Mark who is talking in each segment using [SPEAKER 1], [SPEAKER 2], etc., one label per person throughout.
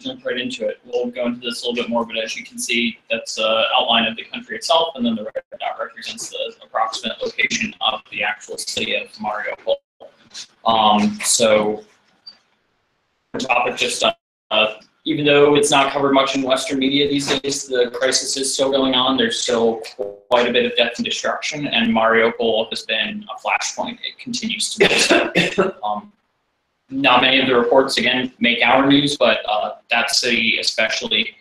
[SPEAKER 1] jump right into it. We'll go into this a little bit more, but as you can see, that's an outline of the country itself, and then the red dot represents the approximate location of the actual city of Mariupol. Um, so, the topic just uh, even though it's not covered much in Western media these days, the crisis is still going on. There's still quite a bit of death and destruction, and Mariupol has been a flashpoint. It continues to be um, not many of the reports, again, make our news, but uh, that city especially,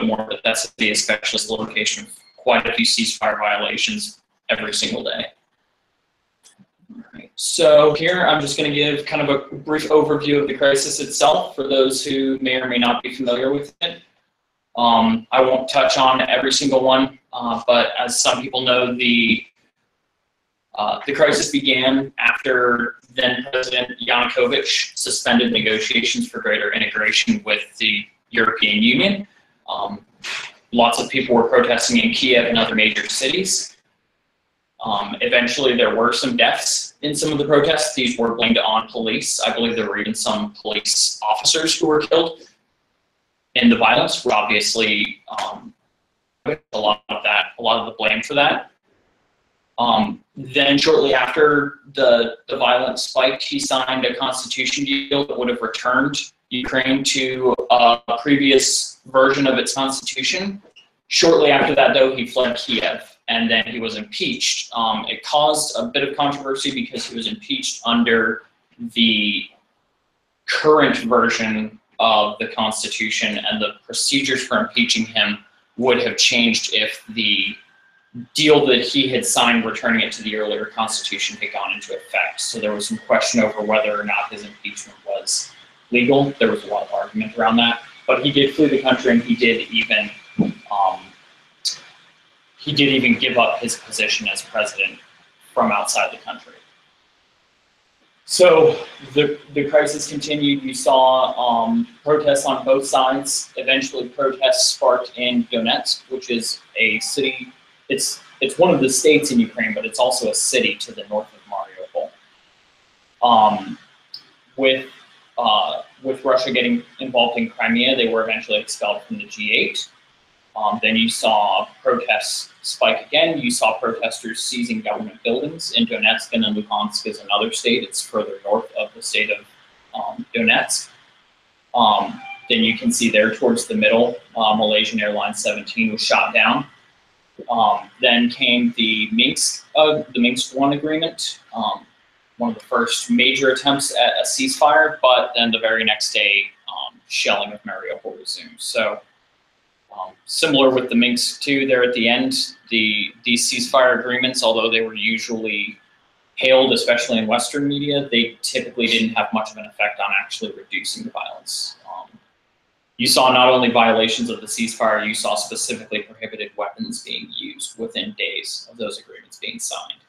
[SPEAKER 1] the more, but that city especially is the location of quite a few ceasefire violations every single day. So here I'm just going to give kind of a brief overview of the crisis itself for those who may or may not be familiar with it. Um, I won't touch on every single one, uh, but as some people know, the uh, the crisis began after then President Yanukovych suspended negotiations for greater integration with the European Union. Um, lots of people were protesting in Kiev and other major cities. Um, eventually, there were some deaths in some of the protests. These were blamed on police. I believe there were even some police officers who were killed in the violence. Were obviously, um, a lot of that, a lot of the blame for that. Um, then shortly after the, the violence spiked, he signed a constitution deal that would have returned Ukraine to a previous version of its constitution. Shortly after that, though, he fled Kiev and then he was impeached. Um, it caused a bit of controversy because he was impeached under the current version of the Constitution, and the procedures for impeaching him would have changed if the deal that he had signed returning it to the earlier Constitution had gone into effect. So there was some question over whether or not his impeachment was legal. There was a lot of argument around that. But he did flee the country, and he did even um, he did even give up his position as president from outside the country. So the, the crisis continued. You saw um, protests on both sides. Eventually, protests sparked in Donetsk, which is a city. It's it's one of the states in Ukraine, but it's also a city to the north of Mariupol. Um, with uh, with Russia getting involved in Crimea, they were eventually expelled from the G8. Um, then you saw protests spike again. You saw protesters seizing government buildings in Donetsk, and then Luhansk is another state. It's further north of the state of um, Donetsk. Um, then you can see there towards the middle, uh, Malaysian Airlines 17 was shot down. Um, then came the Minsk, uh, the Minsk One agreement, um, one of the first major attempts at a ceasefire. But then the very next day, um, shelling of Mariupol resumed. So um, similar with the Minsk Two, there at the end, the these ceasefire agreements, although they were usually hailed, especially in Western media, they typically didn't have much of an effect on actually reducing the violence. You saw not only violations of the ceasefire, you saw specifically prohibited weapons being used within days of those agreements being signed.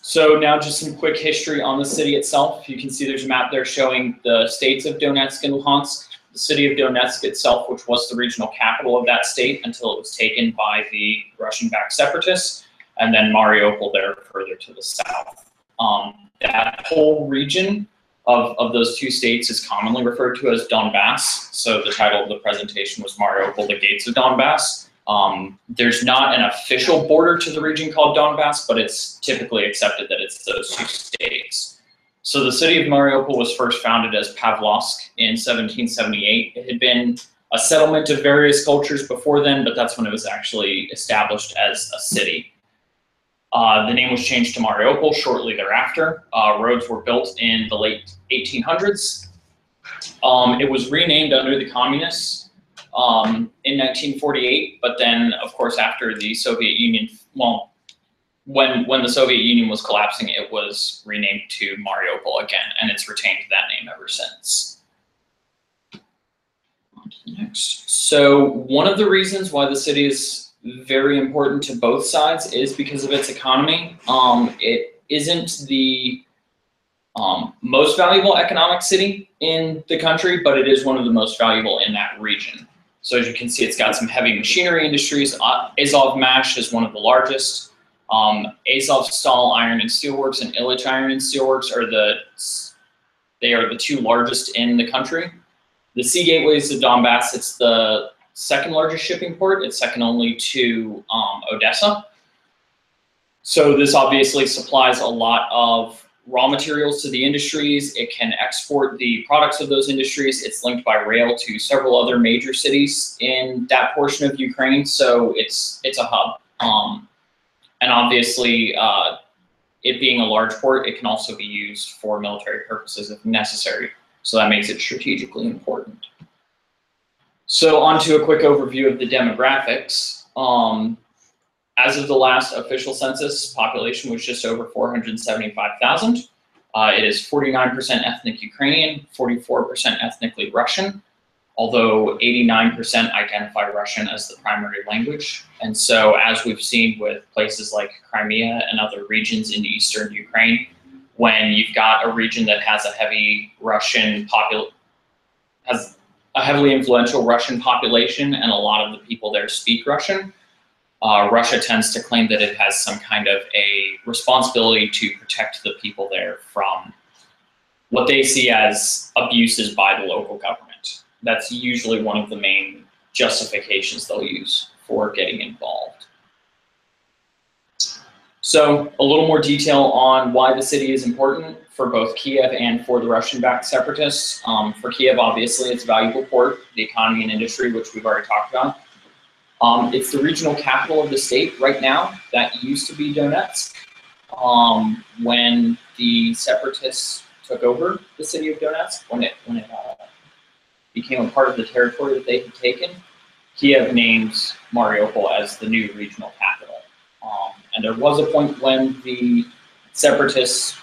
[SPEAKER 1] So now just some quick history on the city itself. You can see there's a map there showing the states of Donetsk and Luhansk the city of Donetsk itself, which was the regional capital of that state until it was taken by the Russian-backed separatists, and then Mariupol there further to the south. Um, that whole region of, of those two states is commonly referred to as Donbass. So the title of the presentation was Mario Mariupol, the Gates of Donbass. Um, there's not an official border to the region called Donbass, but it's typically accepted that it's those two states. So the city of Mariupol was first founded as Pavlovsk in 1778. It had been a settlement of various cultures before then, but that's when it was actually established as a city. Uh, the name was changed to Mariupol shortly thereafter. Uh, roads were built in the late 1800s. Um, it was renamed under the communists um, in 1948, but then, of course, after the Soviet Union, well, when when the Soviet Union was collapsing, it was renamed to Mariupol again, and it's retained that name ever since. Next. So one of the reasons why the city is very important to both sides is because of its economy. Um, it isn't the um, most valuable economic city in the country, but it is one of the most valuable in that region. So as you can see, it's got some heavy machinery industries. Uh, Azovmash is one of the largest. Um, Azovstal Iron and Steelworks and Ilyich Iron and Steelworks are the they are the two largest in the country. The Sea Gateways of Donbass, it's the second largest shipping port. It's second only to um, Odessa. So this obviously supplies a lot of raw materials to the industries. It can export the products of those industries. It's linked by rail to several other major cities in that portion of Ukraine. So it's it's a hub. Um, and obviously, uh, it being a large port, it can also be used for military purposes if necessary. So that makes it strategically important. So on to a quick overview of the demographics. Um, as of the last official census, population was just over 475,000. Uh, it is 49% ethnic Ukrainian, 44% ethnically Russian, although 89% identify Russian as the primary language. And so as we've seen with places like Crimea and other regions in eastern Ukraine, when you've got a region that has a heavy Russian popul has a heavily influential Russian population and a lot of the people there speak Russian, uh, Russia tends to claim that it has some kind of a responsibility to protect the people there from what they see as abuses by the local government. That's usually one of the main justifications they'll use for getting involved. So a little more detail on why the city is important for both Kiev and for the Russian-backed separatists. Um, for Kiev, obviously, it's a valuable port, the economy and industry, which we've already talked about. Um, it's the regional capital of the state right now. That used to be Donetsk. Um, when the separatists took over the city of Donetsk, when it when it uh, became a part of the territory that they had taken, Kiev named Mariupol as the new regional capital. Um, and there was a point when the separatists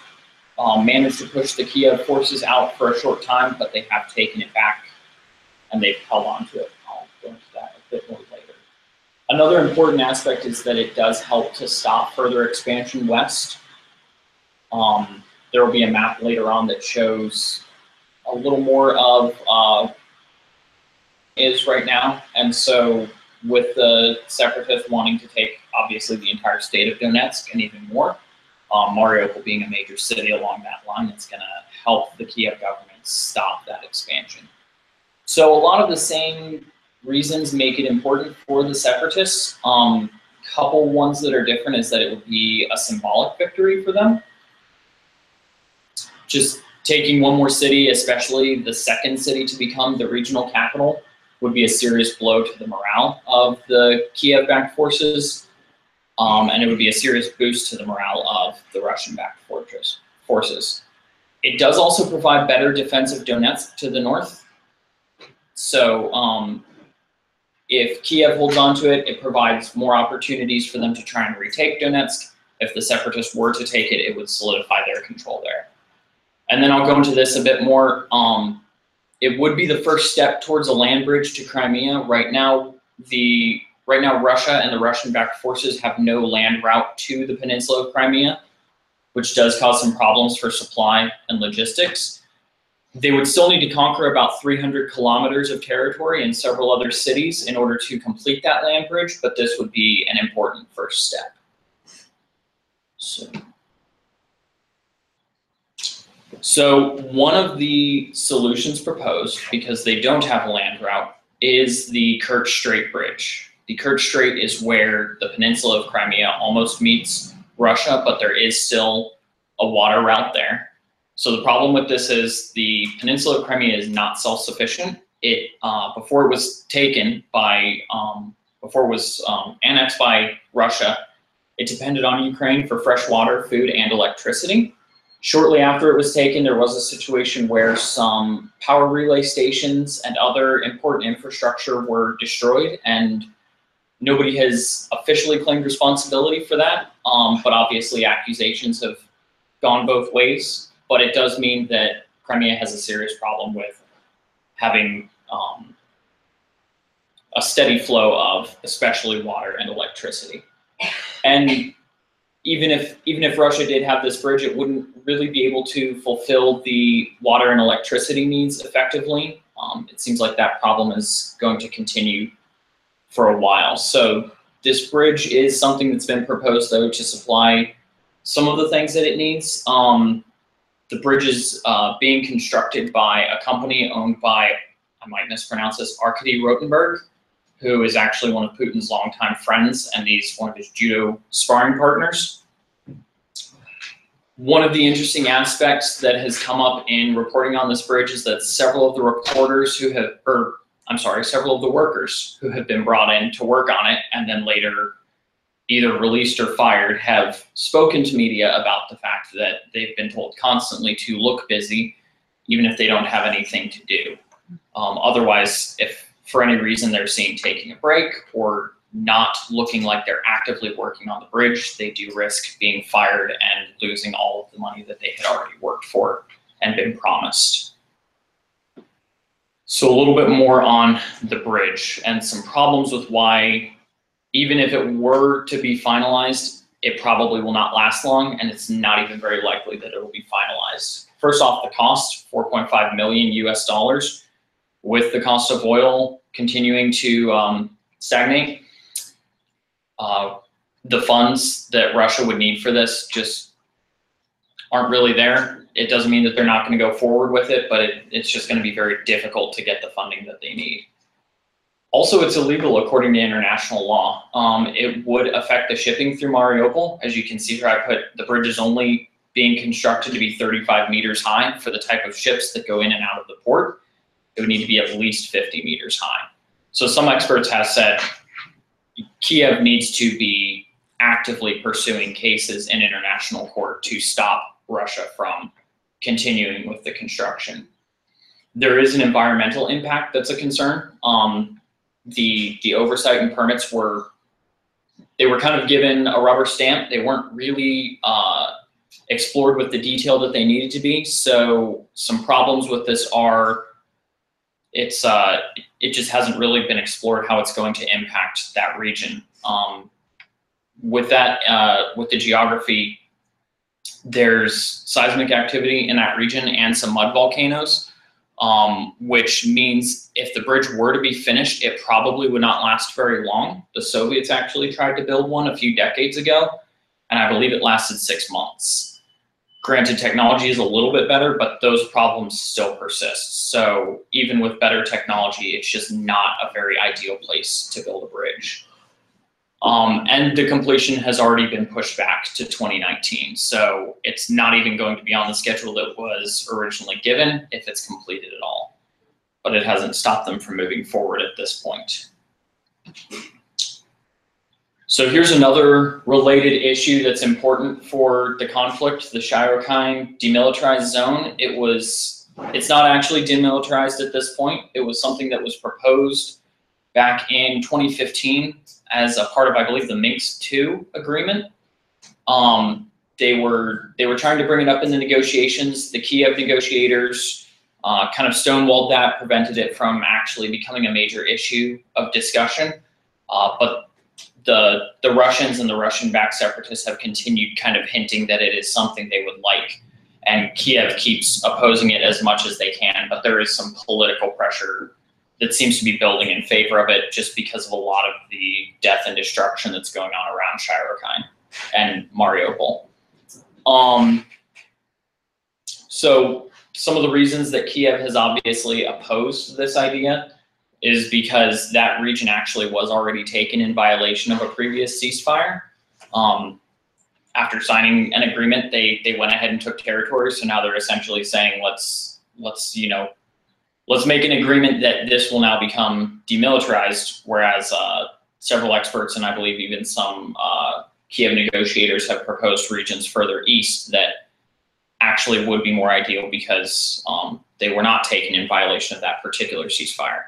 [SPEAKER 1] um, managed to push the Kiev forces out for a short time, but they have taken it back and they've held on to it. I'll go into that a bit more later. Another important aspect is that it does help to stop further expansion west. Um, there will be a map later on that shows a little more of uh, is right now. And so with the separatists wanting to take obviously the entire state of Donetsk and even more, um, Mariupol being a major city along that line, it's going to help the Kiev government stop that expansion. So a lot of the same reasons make it important for the separatists. Um, couple ones that are different is that it would be a symbolic victory for them. Just taking one more city, especially the second city to become the regional capital, would be a serious blow to the morale of the Kiev-backed forces, um, and it would be a serious boost to the morale of the Russian-backed forces. It does also provide better defensive Donetsk to the north. So um, if Kiev holds on to it, it provides more opportunities for them to try and retake Donetsk. If the separatists were to take it, it would solidify their control there. And then I'll go into this a bit more. Um, it would be the first step towards a land bridge to Crimea. Right now, the right now Russia and the Russian-backed forces have no land route to the peninsula of Crimea, which does cause some problems for supply and logistics. They would still need to conquer about 300 kilometers of territory in several other cities in order to complete that land bridge, but this would be an important first step. So, so one of the solutions proposed, because they don't have a land route, is the Kerch Strait Bridge. The Kerch Strait is where the peninsula of Crimea almost meets Russia, but there is still a water route there. So the problem with this is the peninsula of Crimea is not self-sufficient. It uh, before it was taken by um, before it was um, annexed by Russia, it depended on Ukraine for fresh water, food, and electricity. Shortly after it was taken, there was a situation where some power relay stations and other important infrastructure were destroyed, and nobody has officially claimed responsibility for that. Um, but obviously, accusations have gone both ways but it does mean that Crimea has a serious problem with having um, a steady flow of especially water and electricity. And even if even if Russia did have this bridge, it wouldn't really be able to fulfill the water and electricity needs effectively. Um, it seems like that problem is going to continue for a while. So this bridge is something that's been proposed though to supply some of the things that it needs. Um, the bridge is uh, being constructed by a company owned by I might mispronounce this, Arkady Rotenberg, who is actually one of Putin's longtime friends and he's one of his judo sparring partners. One of the interesting aspects that has come up in reporting on this bridge is that several of the reporters who have, or I'm sorry, several of the workers who have been brought in to work on it and then later either released or fired have spoken to media about the fact that they've been told constantly to look busy, even if they don't have anything to do. Um, otherwise, if for any reason they're seen taking a break or not looking like they're actively working on the bridge, they do risk being fired and losing all of the money that they had already worked for and been promised. So a little bit more on the bridge and some problems with why, even if it were to be finalized, it probably will not last long and it's not even very likely that it will be finalized. First off, the cost, 4.5 million US dollars. With the cost of oil continuing to um, stagnate, uh, the funds that Russia would need for this just aren't really there. It doesn't mean that they're not going to go forward with it, but it, it's just going to be very difficult to get the funding that they need. Also, it's illegal according to international law. Um, it would affect the shipping through Mariupol. As you can see here, I put the bridge is only being constructed to be 35 meters high for the type of ships that go in and out of the port. It would need to be at least 50 meters high. So some experts have said Kiev needs to be actively pursuing cases in international court to stop Russia from continuing with the construction. There is an environmental impact that's a concern. Um, the the oversight and permits were they were kind of given a rubber stamp. They weren't really uh, explored with the detail that they needed to be. So some problems with this are it's uh, it just hasn't really been explored how it's going to impact that region. Um, with that, uh, with the geography, there's seismic activity in that region and some mud volcanoes, um, which means if the bridge were to be finished, it probably would not last very long. The Soviets actually tried to build one a few decades ago, and I believe it lasted six months. Granted, technology is a little bit better, but those problems still persist. So even with better technology, it's just not a very ideal place to build a bridge. Um, and the completion has already been pushed back to 2019. So it's not even going to be on the schedule that was originally given if it's completed at all. But it hasn't stopped them from moving forward at this point. So here's another related issue that's important for the conflict, the Shyrokine demilitarized zone. It was, it's not actually demilitarized at this point. It was something that was proposed back in 2015 as a part of, I believe, the Minsk II agreement. Um, they were they were trying to bring it up in the negotiations. The Kiev negotiators uh, kind of stonewalled that, prevented it from actually becoming a major issue of discussion. Uh, but the the Russians and the Russian-backed separatists have continued kind of hinting that it is something they would like, and Kiev keeps opposing it as much as they can. But there is some political pressure that seems to be building in favor of it, just because of a lot of the death and destruction that's going on around Shyrokine and Mariupol. Um, so some of the reasons that Kiev has obviously opposed this idea is because that region actually was already taken in violation of a previous ceasefire. Um, after signing an agreement, they they went ahead and took territory. So now they're essentially saying, let's let's you know, let's make an agreement that this will now become demilitarized. Whereas uh, several experts and I believe even some uh, Kiev negotiators have proposed regions further east that actually would be more ideal because um, they were not taken in violation of that particular ceasefire.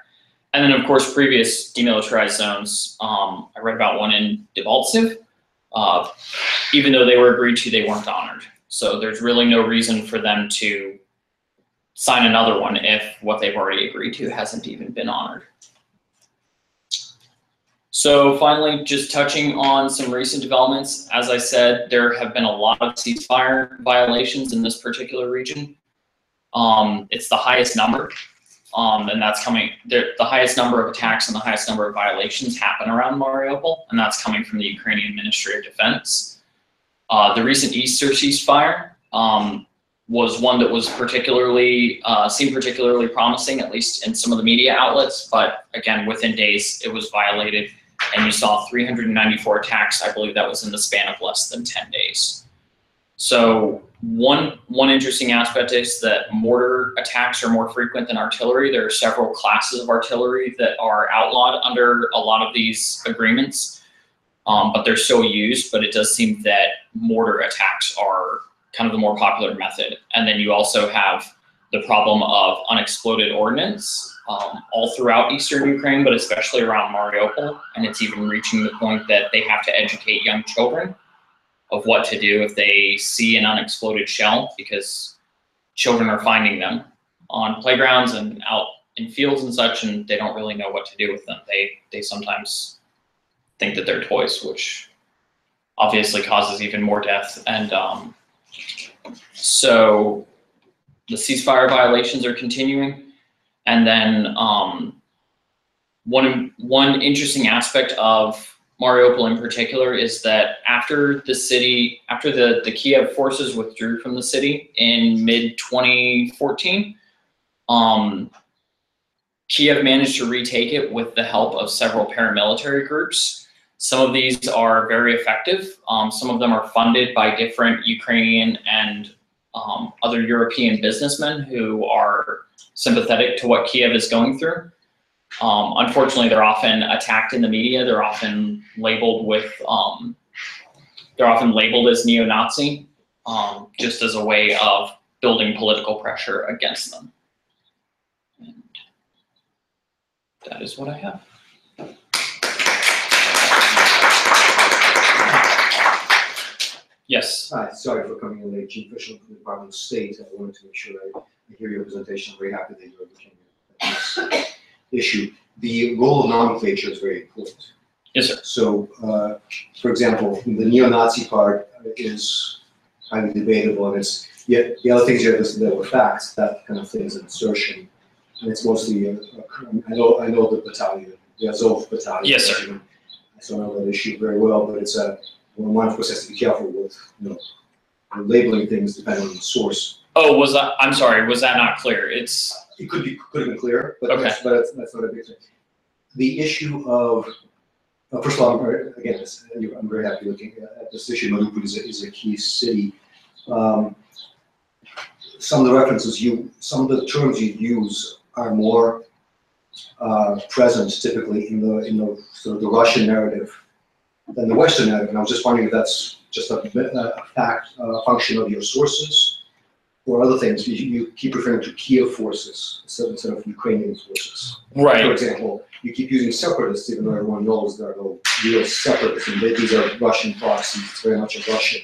[SPEAKER 1] And then, of course, previous demilitarized zones. Um, I read about one in Debaltseve. Uh, even though they were agreed to, they weren't honored. So there's really no reason for them to sign another one if what they've already agreed to hasn't even been honored. So finally, just touching on some recent developments. As I said, there have been a lot of ceasefire violations in this particular region. Um, it's the highest number um, and that's coming, the, highest number of attacks and the highest number of violations happen around Mariupol, and that's coming from the Ukrainian Ministry of Defense. Uh, the recent Easter ceasefire, um, was one that was particularly uh, seemed particularly promising, at least in some of the media outlets. But again, within days, it was violated, and you saw 394 attacks. I believe that was in the span of less than 10 days. So one one interesting aspect is that mortar attacks are more frequent than artillery. There are several classes of artillery that are outlawed under a lot of these agreements, um, but they're still used. But it does seem that mortar attacks are kind of the more popular method. And then you also have the problem of unexploded ordnance um, all throughout eastern Ukraine, but especially around Mariupol. And it's even reaching the point that they have to educate young children of what to do if they see an unexploded shell because children are finding them on playgrounds and out in fields and such, and they don't really know what to do with them. They they sometimes think that they're toys, which obviously causes even more death and um, so the ceasefire violations are continuing. And then um, one, one interesting aspect of Mariupol in particular is that after the city, after the, the Kiev forces withdrew from the city in mid 2014, um, Kiev managed to retake it with the help of several paramilitary groups. Some of these are very effective. Um, some of them are funded by different Ukrainian and um, other European businessmen who are sympathetic to what Kiev is going through. Um, unfortunately, they're often attacked in the media. They're often labeled with, um, they're often labeled as neo-Nazi, um, just as a way of building political pressure against them. And that is what I have. Yes.
[SPEAKER 2] Hi, sorry for coming in late, Chief Official from the Department of State. I wanted to make sure I I hear your presentation. I'm very happy that you're looking at this issue. The role of nomenclature is very important.
[SPEAKER 1] Yes, sir.
[SPEAKER 2] So, uh, for example, the neo-Nazi part is highly debatable, and it's, yet the other things you have listed there were facts, that kind of thing is an assertion. And it's mostly, uh, I know, I know the battalion, the Azov battalion.
[SPEAKER 1] Yes, sir.
[SPEAKER 2] So I know that issue very well, but it's a, one of course has to be careful with, you know, labeling things depending on the source.
[SPEAKER 1] Oh, was that, I'm sorry, was that not clear? It's,
[SPEAKER 2] It could be, could have been clearer, but
[SPEAKER 1] Okay.
[SPEAKER 2] that's, but that's, that's not a big thing. The issue of, uh, first of all, I'm very- again, I'm very happy looking at this issue. Mariupol is a, is a key city. Um, Some of the references you, some of the terms you use are more uh, present typically in the, in the, sort of the Russian narrative than the Western narrative. And I was just wondering if that's just a, a fact, a function of your sources or other things. You, you keep referring to Kiev forces instead instead of Ukrainian forces.
[SPEAKER 1] Right.
[SPEAKER 2] For example, you keep using separatists, even though everyone knows there are no real separatists, and they- these are Russian proxies. It's very much a Russian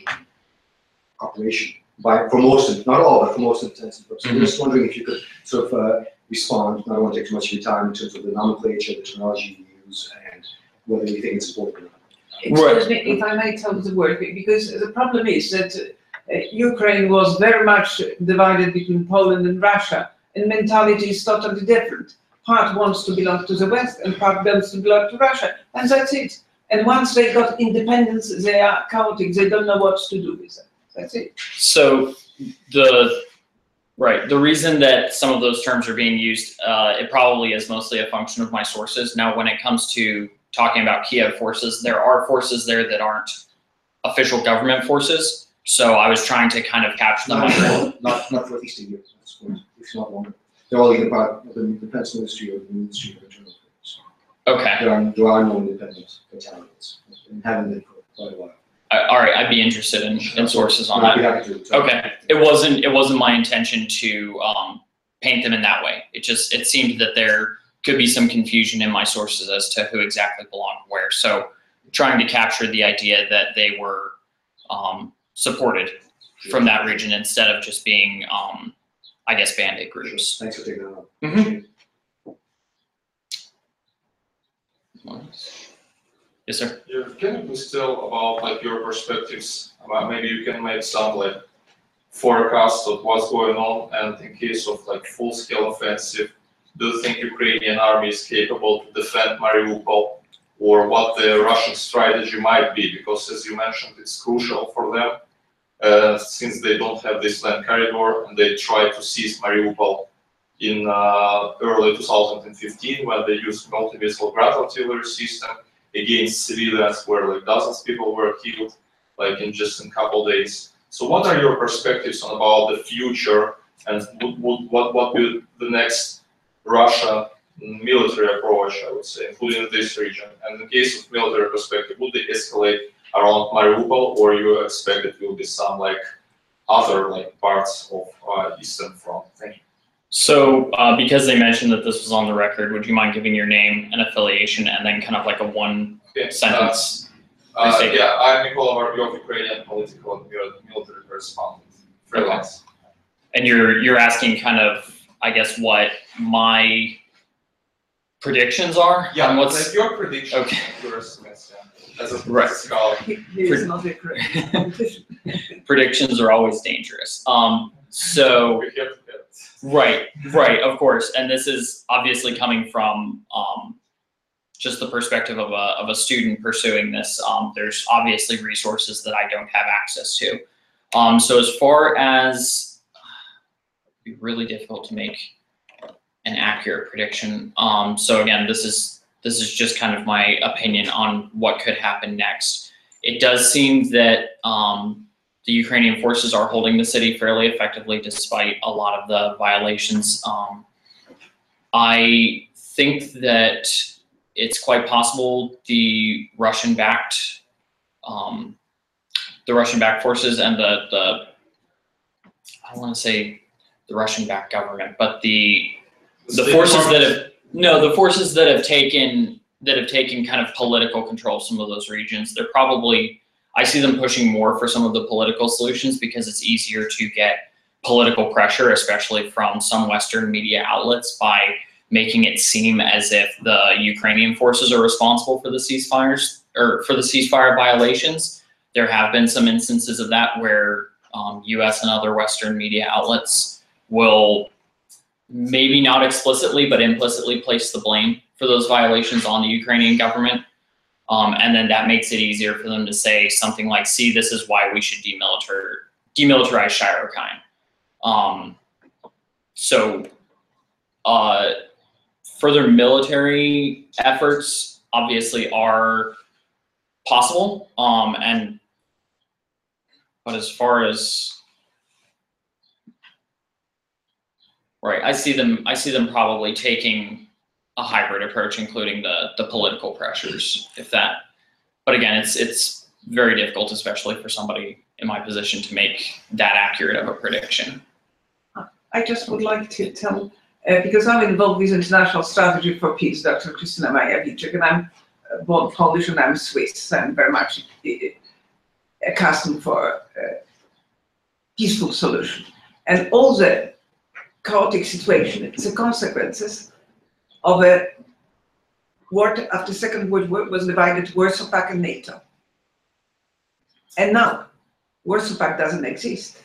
[SPEAKER 2] operation by, for most, not all, but for most intents and purposes. I'm just wondering if you could sort of uh, respond, I don't want to take too much of your time in terms of the nomenclature, the terminology you use, and whether you think it's important or not.
[SPEAKER 3] Excuse me, if I may tell the word, because the problem is that uh, Ukraine was very much divided between Poland and Russia, and mentality is totally different. Part wants to belong to the West and part wants to belong to Russia, and that's it. And once they got independence, they are chaotic, they don't know what to do with it. That's it.
[SPEAKER 1] so the, right, the reason that some of those terms are being used, uh, it probably is mostly a function of my sources. Now, when it comes to talking about Kiev forces, there are forces there that aren't official government forces. So I was trying to kind of capture them
[SPEAKER 2] Not, not, not for Eastern Europe, it's not one. They're all either part of the Defense Ministry or the Ministry of Internal Affairs.
[SPEAKER 1] okay.
[SPEAKER 2] There are, there are no independent battalions, and haven't been for quite a while.
[SPEAKER 1] I- All right, I'd be interested in, in sources on that. Okay, it wasn't, it wasn't my intention to, um, paint them in that way. It just, it seemed that there could be some confusion in my sources as to who exactly belonged where. So trying to capture the idea that they were, um, supported from that region instead of just being, um, I guess, Band-Aid groups.
[SPEAKER 2] Thanks for taking that up.
[SPEAKER 1] Mhm. Yes, sir.
[SPEAKER 4] Yeah, can you please tell about like your perspectives, about maybe you can make some like forecast of what's going on and in case of like full-scale offensive, do you think Ukrainian army is capable to defend Mariupol? Or what the Russian strategy might be, because as you mentioned, it's crucial for them uh, since they don't have this land corridor and they tried to seize Mariupol in uh, early 2015 when they used multi-missile ground artillery system against civilians where like dozens of people were killed like in just a couple days. So what are your perspectives on about the future and what, what, what, will the next Russia military approach, I would say, including this region? And in case of military perspective, would they escalate around Mariupol or you expect it will be some like other like parts of uh, Eastern Front? Thank you.
[SPEAKER 1] So, uh, because they mentioned that this was on the record, would you mind giving your name and affiliation and then kind of like a one
[SPEAKER 4] Okay, uh,
[SPEAKER 1] sentence?
[SPEAKER 4] Uh,
[SPEAKER 1] Please take it.
[SPEAKER 4] yeah, I'm Mikola Varbyov, Ukrainian political and military correspondent, freelance.
[SPEAKER 1] And you're, you're asking kind of, I guess, what my predictions are?
[SPEAKER 4] Yeah,
[SPEAKER 1] on
[SPEAKER 4] what's
[SPEAKER 1] what's,
[SPEAKER 4] like your prediction?
[SPEAKER 1] okay.
[SPEAKER 4] Your estimates, yeah, as a,
[SPEAKER 1] Right.
[SPEAKER 4] scholar.
[SPEAKER 3] He, he is not a correct
[SPEAKER 1] predictions are always dangerous. Um, so,
[SPEAKER 4] We have to have it.
[SPEAKER 1] right, right, of course. And this is obviously coming from, um, just the perspective of a, of a student pursuing this. Um, there's obviously resources that I don't have access to. Um, so as far as, it'd be really difficult to make an accurate prediction. Um, so again, this is, this is just kind of my opinion on what could happen next. It does seem that, um, the Ukrainian forces are holding the city fairly effectively despite a lot of the violations. Um, I think that it's quite possible the Russian-backed, um, the Russian-backed forces and the the I want to say the Russian-backed government, but the the
[SPEAKER 4] State
[SPEAKER 1] forces that have no the forces that have taken that have taken kind of political control of some of those regions. They're probably I see them pushing more for some of the political solutions because it's easier to get political pressure, especially from some Western media outlets, by making it seem as if the Ukrainian forces are responsible for the ceasefires or for the ceasefire violations. There have been some instances of that where um, U.S. and other Western media outlets will maybe not explicitly but implicitly place the blame for those violations on the Ukrainian government. Um, and then that makes it easier for them to say something like, see, this is why we should demilitar, demilitarize Shirokine. Um, so, uh, further military efforts obviously are possible. Um, and, but as far as, right, I see them, I see them probably taking a hybrid approach, including the, the political pressures, if that. But again, it's, it's very difficult, especially for somebody in my position to make that accurate of a prediction.
[SPEAKER 3] I just would like to tell, uh, because I'm involved with international strategy for peace, Dr. Krystyna Majawiczek, and I'm uh, both Polish and I'm Swiss, so I'm very much uh, accustomed for uh, peaceful solution. And all the chaotic situation, it's the consequences of a war after Second World War was divided Warsaw Pact and NATO. And now, Warsaw Pact doesn't exist.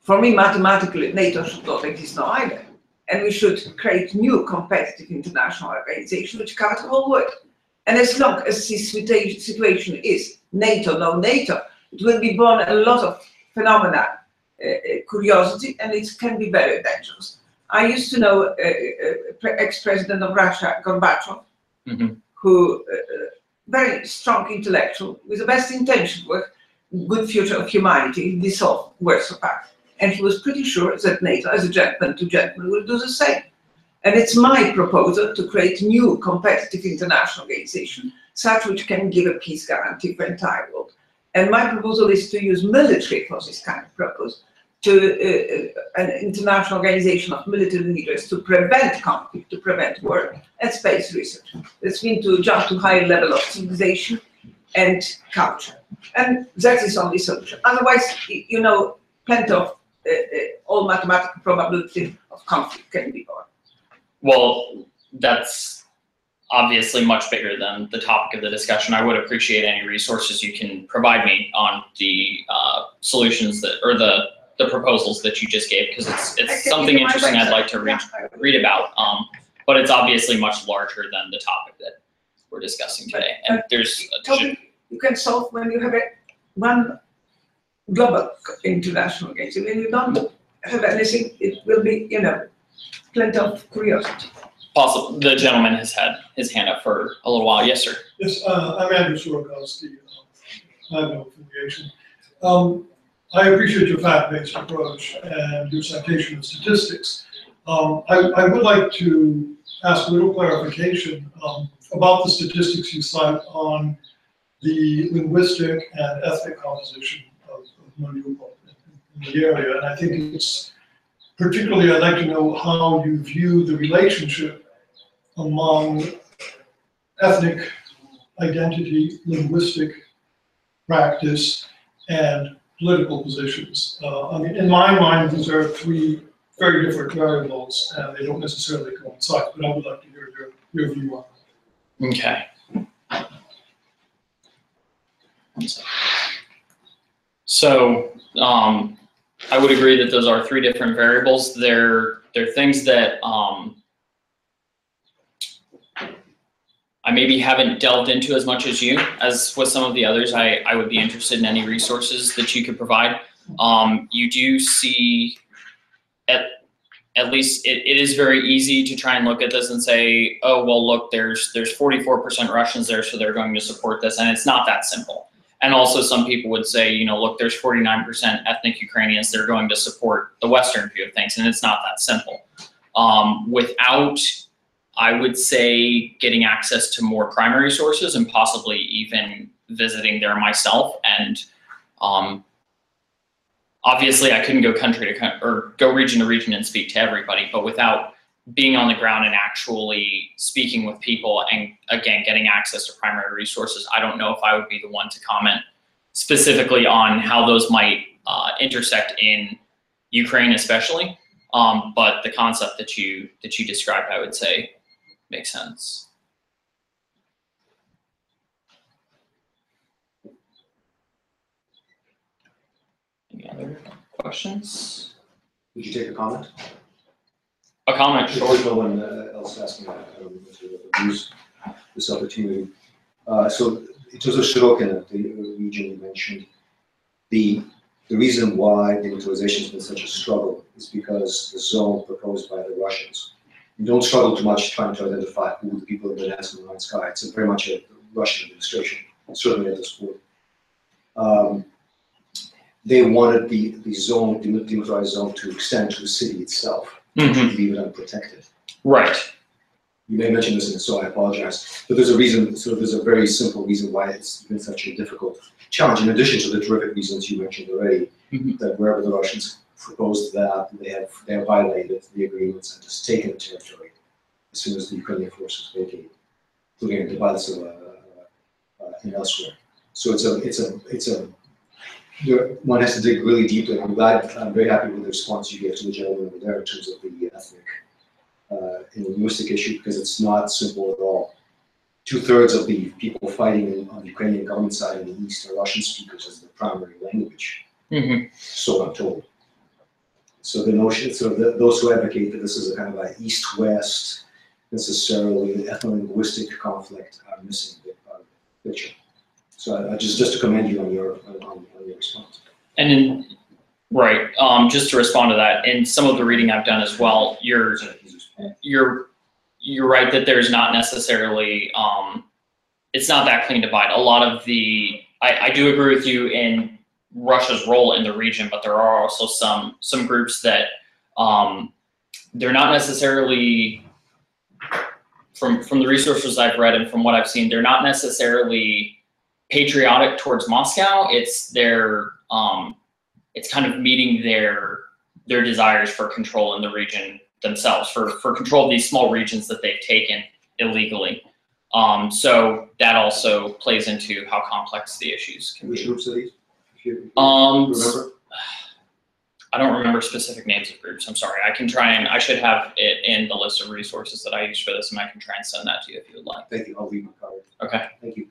[SPEAKER 3] For me, mathematically, NATO should not exist now either. And we should create new competitive international organization which covers the whole world. And as long as this situation is NATO, no NATO, it will be born a lot of phenomena, curiosity, and it can be very dangerous. I used to know uh, uh, ex-president of Russia, Gorbachev,
[SPEAKER 1] Mhm.
[SPEAKER 3] who, uh, uh, very strong intellectual, with the best intention, with good future of humanity, dissolved Warsaw Pact. And he was pretty sure that NATO, as a gentleman to gentleman, will do the same. And it's my proposal to create new competitive international organization, such which can give a peace guarantee for entire world. And my proposal is to use military for this kind of purpose, to uh, uh, an international organization of military leaders to prevent conflict, to prevent war, and space research. That's been to jump to higher level of civilization and culture. And that is only solution. Otherwise, you know, plenty of uh, uh, all mathematical probability of conflict can be born.
[SPEAKER 1] Well, that's obviously much bigger than the topic of the discussion. I would appreciate any resources you can provide me on the uh, solutions that, or the, the proposals that you just gave, because it's, it's something
[SPEAKER 3] give you my
[SPEAKER 1] interesting I'd like to read,
[SPEAKER 3] Yeah,
[SPEAKER 1] read about. Um, but it's obviously much larger than the topic that we're discussing today. And there's, a-
[SPEAKER 3] Topic you can solve when you have a one global international games. And when you don't have anything, it will be, you know, plenty of curiosity.
[SPEAKER 1] Possible, the gentleman has had his hand up for a little while. Yes, sir.
[SPEAKER 5] Yes, uh, I'm Andrew Sorokowski, uh, I have no affiliation. Um, I appreciate your fact-based approach and your citation of statistics. Um, I, I would like to ask a little clarification, um, about the statistics you cite on the linguistic and ethnic composition of, of in the area. And I think it's, particularly, I'd like to know how you view the relationship among ethnic identity, linguistic practice, and political positions. Uh, I mean, in my mind, these are three very different variables, and they don't necessarily coincide, but I would like to hear your, your view on that.
[SPEAKER 1] Okay. So, um, I would agree that those are three different variables. They're, they're things that, um, I maybe haven't delved into as much as you, as with some of the others. I, I would be interested in any resources that you could provide. Um, you do see, at, at least it, it is very easy to try and look at this and say, oh, well, look, there's, there's forty-four percent Russians there, so they're going to support this, and it's not that simple. And also some people would say, you know, look, there's forty-nine percent ethnic Ukrainians, they're going to support the Western view of things, and it's not that simple. Um, without, I would say, getting access to more primary sources and possibly even visiting there myself and, um, obviously I couldn't go country to country or go region to region and speak to everybody, but without being on the ground and actually speaking with people and again getting access to primary resources, I don't know if I would be the one to comment specifically on how those might uh, intersect in Ukraine, especially. Um, but the concept that you that you described, I would say, makes sense. Any other questions?
[SPEAKER 2] Would you take a comment?
[SPEAKER 1] A comment, sure.
[SPEAKER 2] was no one uh, else asking that, I don't want to abuse this opportunity. Uh, so in terms of Shirokina, the region you mentioned, the, the reason why the militarization has been such a struggle is because the zone proposed by the Russians. You don't struggle too much trying to identify who the people in the and Luhansk are. It's a very much a Russian administration, certainly at this point. Um, they wanted the, the zone, the demilitarized zone to extend to the city itself
[SPEAKER 1] Mhm,
[SPEAKER 2] leave it unprotected.
[SPEAKER 1] Right.
[SPEAKER 2] You may mention this, and so I apologize, but there's a reason, so there's a very simple reason why it's been such a difficult challenge, in addition to the terrific reasons you mentioned already,
[SPEAKER 1] Mhm.
[SPEAKER 2] that wherever the Russians proposed that, they have, they have violated the agreements and just taken the territory as soon as the Ukrainian forces vacate, including the Debaltseve, uh, uh, and elsewhere. So it's a, it's a, it's a, one has to dig really deeply. I'm glad, I'm very happy with the response you gave to the gentleman over there in terms of the ethnic uh, and linguistic issue, because it's not simple at all. Two-thirds of the people fighting in- on the Ukrainian government side in the east are Russian speakers as the primary language,
[SPEAKER 1] hmm
[SPEAKER 2] so I'm told. So the notion, so the, those who advocate that this is a kind of a east-west necessarily ethno-linguistic conflict are missing the uh, picture. So I, I just, just to commend you on your, on, on your response.
[SPEAKER 1] And in, right, um, just to respond to that, in some of the reading I've done as well, you're, you're, you're right that there's not necessarily, um, it's not that clean divide. A lot of the, I, I do agree with you in Russia's role in the region, but there are also some, some groups that, um, they're not necessarily, from, from the resources I've read and from what I've seen, they're not necessarily patriotic towards Moscow. It's their, um, it's kind of meeting their, their desires for control in the region themselves, for, for control of these small regions that they've taken illegally. Um, so that also plays into how complex the issues can
[SPEAKER 2] Which
[SPEAKER 1] be.
[SPEAKER 2] groups are these? If you
[SPEAKER 1] Um,
[SPEAKER 2] remember?
[SPEAKER 1] I don't remember specific names of groups. I'm sorry. I can try and I should have it in the list of resources that I use for this, and I can try and send that to you if you would like.
[SPEAKER 2] Thank you, I'll leave my card.
[SPEAKER 1] Okay.
[SPEAKER 2] Thank you.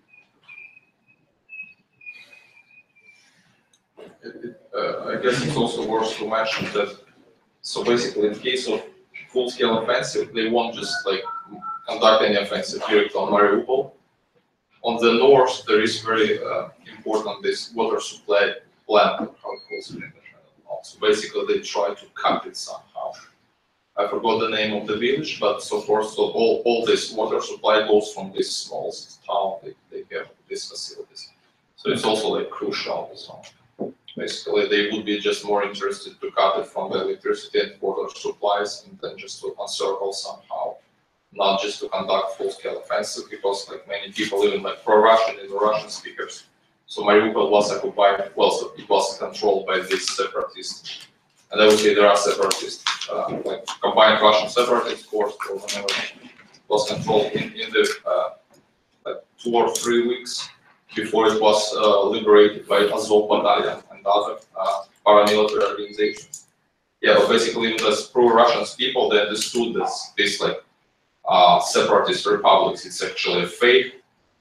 [SPEAKER 4] It- it, uh, I guess it's also worth to mention that, so basically in case of full-scale offensive, they won't just like conduct any offensive direct on Mariupol. On the north, there is very uh, important this water supply plant, So basically, they try to cut it somehow. I forgot the name of the village, but so far, so all, all this water supply goes from this small town, they, they have these facilities. So it's also like crucial, so basically, they would be just more interested to cut it from the electricity and water supplies and then just to encircle somehow. Not just to conduct full-scale offensive, because like many people, even like pro-Russian, even Russian speakers. So Mariupol was occupied, well, so it was controlled by these separatists. And I would say there are separatists, uh, like combined Russian separatist force or whatever, was controlled in, in the, uh, like two or three weeks before it was, uh, liberated by Azov Battalion and other, uh, paramilitary organizations. Yeah, but basically, even as pro-Russians people, they understood this, this like, uh, separatist republics, it's actually a fake.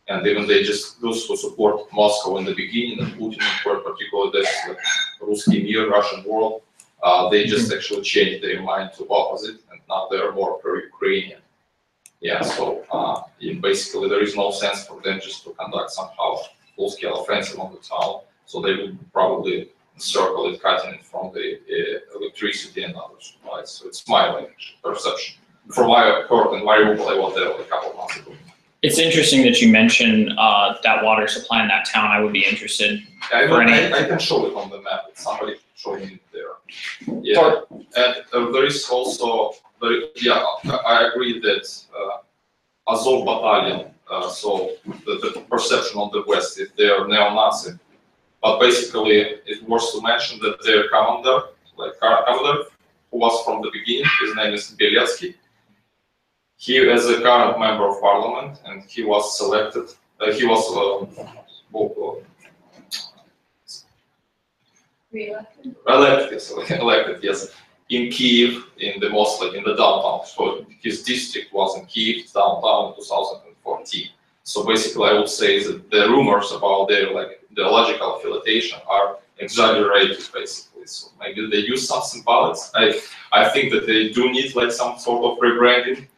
[SPEAKER 4] And even they just, those who support Moscow in the beginning and Putin, in particular, this like, Ruski Mir, Russian world, uh, they just actually changed their mind to opposite, and now they're more pro-Ukrainian. Yeah, so uh, basically there is no sense for them just to conduct somehow full-scale offensive on the town. So they would probably circle it, cutting it from the uh, electricity and other supplies. So it's my perception. From my court in Mariupol, I was there a couple of months ago.
[SPEAKER 1] It's interesting that you mention uh, that water supply in that town. I would be interested.
[SPEAKER 4] I,
[SPEAKER 1] For
[SPEAKER 4] I,
[SPEAKER 1] any-
[SPEAKER 4] I can show it on the map. It's somebody showing it there. Yeah.
[SPEAKER 1] For-
[SPEAKER 4] And uh, there is also, there, yeah, I I agree that uh, Azov battalion, uh, so the, the perception on the West is they are neo-Nazi. But basically, it's worth to mention that their commander, like current commander, who was from the beginning, his name is Beletsky. He is a current member of parliament and he was selected, uh, he was, uh, uh, elected, yes, elected, yes, in Kiev, in the most like in the downtown. So his district was in Kiev downtown in 2014. So basically, I would say that the rumors about their like ideological affiliation are exaggerated, basically. So maybe they use some symbolics. I I think that they do need like some sort of rebranding.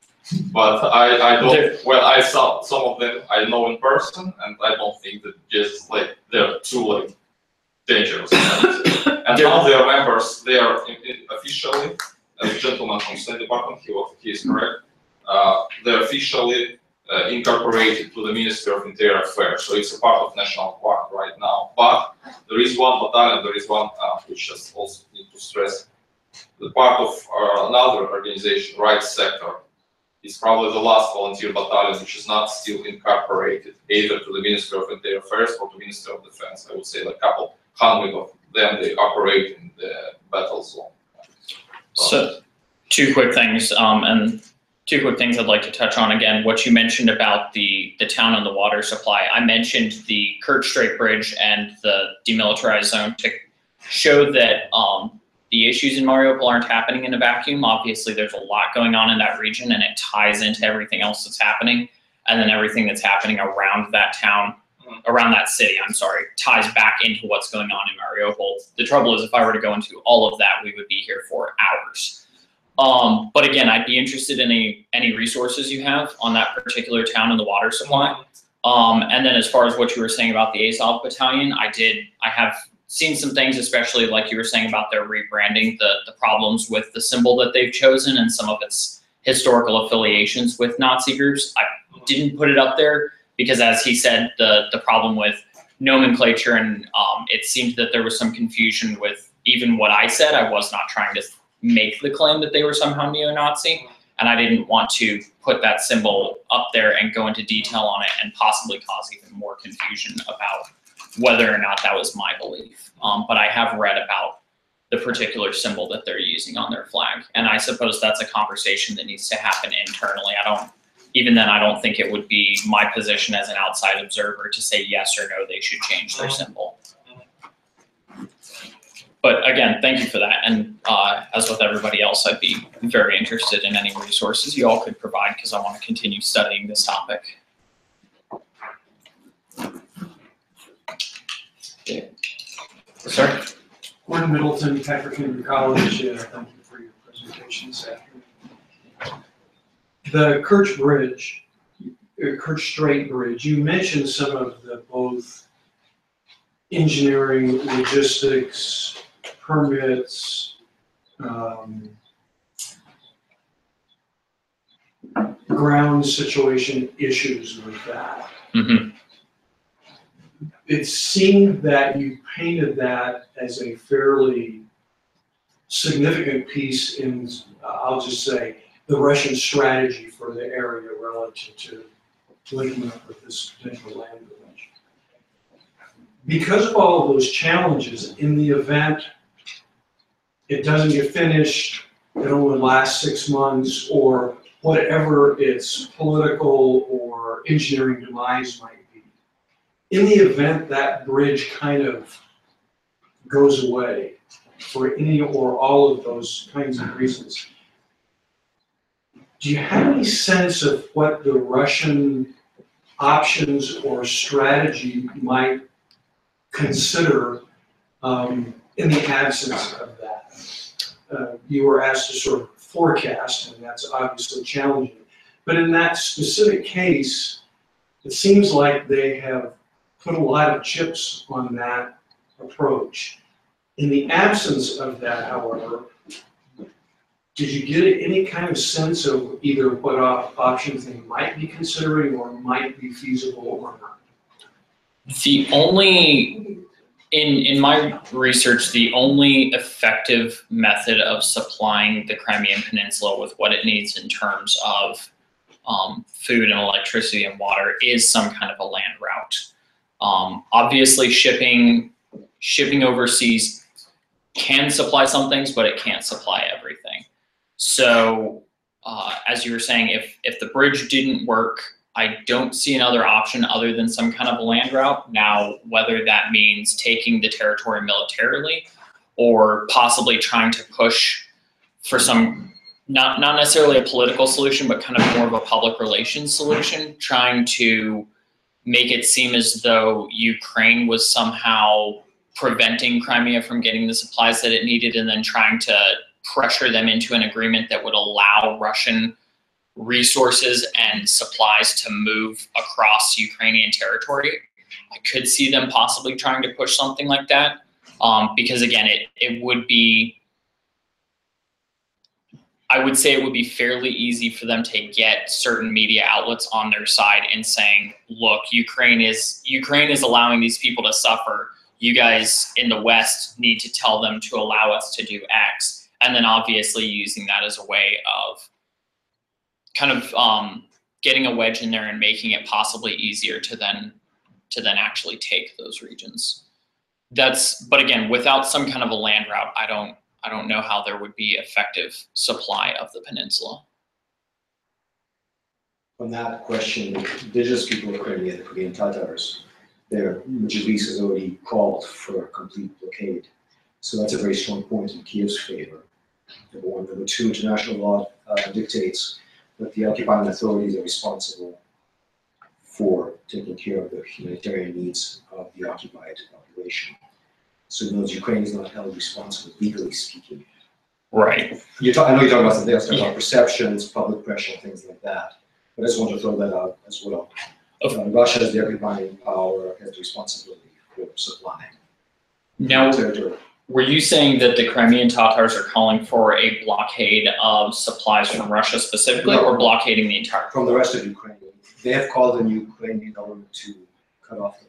[SPEAKER 4] But I, I don't, well, I saw some of them I know in person, and I don't think that just like they're too like dangerous. And now they are members, they are in- in- officially, as a gentleman from State Department, he was, he is correct. Uh, they're officially uh, incorporated to the Ministry of Interior Affairs, so it's a part of national park right now. But there is one battalion, there is one, uh, which just also need to stress, the part of uh, another organization, right sector, is probably the last volunteer battalion which is not still incorporated either to the Ministry of Interior Affairs or to Ministry of Defense. I would say a couple hundred of them, they operate in the battle zone.
[SPEAKER 1] So, two quick things, um, and two quick things I'd like to touch on again. What you mentioned about the the town and the water supply. I mentioned the Kerch Strait Bridge and the demilitarized zone to show that um, the issues in Mariupol aren't happening in a vacuum. Obviously, there's a lot going on in that region, and it ties into everything else that's happening, and then everything that's happening around that town. Around that city, I'm sorry, ties back into what's going on in Mariupol. The trouble is, if I were to go into all of that, we would be here for hours. Um, but again, I'd be interested in any any resources you have on that particular town and the water supply. Um, and then as far as what you were saying about the Azov Battalion, I did I have seen some things, especially like you were saying about their rebranding, the the problems with the symbol that they've chosen and some of its historical affiliations with Nazi groups. I didn't put it up there because, as he said, the the problem with nomenclature and um, it seemed that there was some confusion with even what I said. I was not trying to make the claim that they were somehow neo-Nazi, and I didn't want to put that symbol up there and go into detail on it and possibly cause even more confusion about whether or not that was my belief. Um, but I have read about the particular symbol that they're using on their flag, and I suppose that's a conversation that needs to happen internally. I don't. Even then, I don't think it would be my position as an outside observer to say yes or no, they should change their symbol. But again, thank you for that. And uh, as with everybody else, I'd be very interested in any resources you all could provide because I want to continue studying this topic. Sir?
[SPEAKER 6] Gordon Middleton, Patrick Henry College, uh, thank you for your presentation this afternoon. The Kerch Bridge, uh, Kerch Strait Bridge, you mentioned some of the both engineering, logistics, permits, um, ground situation issues with that.
[SPEAKER 1] Mhm.
[SPEAKER 6] It seemed that you painted that as a fairly significant piece in, uh, I'll just say, the Russian strategy for the area relative to linking up with this potential land village. Because of all of those challenges, in the event it doesn't get finished, it only lasts six months, or whatever its political or engineering demise might. In the event that bridge kind of goes away for any or all of those kinds of reasons, do you have any sense of what the Russian options or strategy might consider um, in the absence of that? Uh, You were asked to sort of forecast, and that's obviously challenging. But in that specific case, it seems like they have put a lot of chips on that approach. In the absence of that, however, did you get any kind of sense of either what op- options they might be considering or might be feasible or not?
[SPEAKER 1] The only in in my research, the only effective method of supplying the Crimean Peninsula with what it needs in terms of um, food and electricity and water is some kind of a land route. Um, obviously, shipping shipping overseas can supply some things, but it can't supply everything. So, uh, as you were saying, if if the bridge didn't work, I don't see another option other than some kind of a land route. Now, whether that means taking the territory militarily or possibly trying to push for some not not necessarily a political solution, but kind of more of a public relations solution, trying to make it seem as though Ukraine was somehow preventing Crimea from getting the supplies that it needed and then trying to pressure them into an agreement that would allow Russian resources and supplies to move across Ukrainian territory. I could see them possibly trying to push something like that. Um, because again, it, it would be, I would say it would be fairly easy for them to get certain media outlets on their side and saying, look, Ukraine is, Ukraine is allowing these people to suffer. You guys in the West need to tell them to allow us to do X. And then obviously using that as a way of kind of um, getting a wedge in there and making it possibly easier to then to then actually take those regions. That's but again, without some kind of a land route, I don't I don't know how there would be effective supply of the peninsula.
[SPEAKER 2] On that question, indigenous people of Crimea, the Crimean Tatars, their Majlis has already called for a complete blockade. So that's a very strong point in Kiev's favor. Number one. Number two, international law uh, dictates that the occupying authorities are responsible for taking care of the humanitarian needs of the occupied population. So in other words, Ukraine is not held responsible legally speaking.
[SPEAKER 1] Right.
[SPEAKER 2] You talk, I know you're talking about something else, talking about perceptions, public pressure, things like that. But I just want to throw that out as well.
[SPEAKER 1] Of-
[SPEAKER 2] Uh, Russia has the occupying power, has the responsibility for supplying
[SPEAKER 1] Now,
[SPEAKER 2] territory.
[SPEAKER 1] were you saying that the Crimean Tatars are calling for a blockade of supplies from Russia specifically,
[SPEAKER 2] No.
[SPEAKER 1] or blockading the entire?
[SPEAKER 2] From the rest of Ukraine, they have called on the Ukrainian government to cut off the.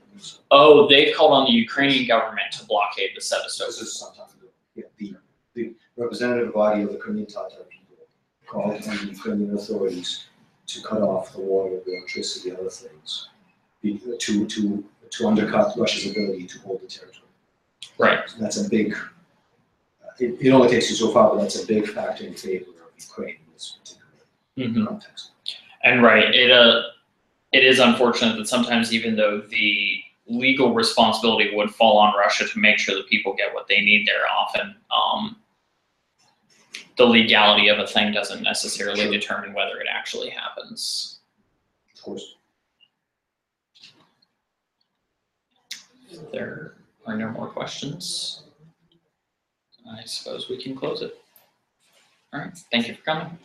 [SPEAKER 1] Oh, they've called on the Ukrainian government to blockade the.
[SPEAKER 2] This is some time ago. Yeah, the, the representative body of the Crimean Tatar people called on the Ukrainian authorities to cut off the water, the electricity, other things. be- To, to, to undercut Russia's ability to hold the territory.
[SPEAKER 1] Right.
[SPEAKER 2] So That's a big, uh, it, it only takes you so far, but that's a big factor in favor of Ukraine in this particular
[SPEAKER 1] Mhm.
[SPEAKER 2] context.
[SPEAKER 1] And right, it uh, it is unfortunate that sometimes even though the legal responsibility would fall on Russia to make sure that people get what they need there, often um, the legality of a thing doesn't necessarily
[SPEAKER 2] Sure.
[SPEAKER 1] determine whether it actually happens.
[SPEAKER 2] Of course.
[SPEAKER 1] If there are no more questions, I suppose we can close it. All right, thank you for coming.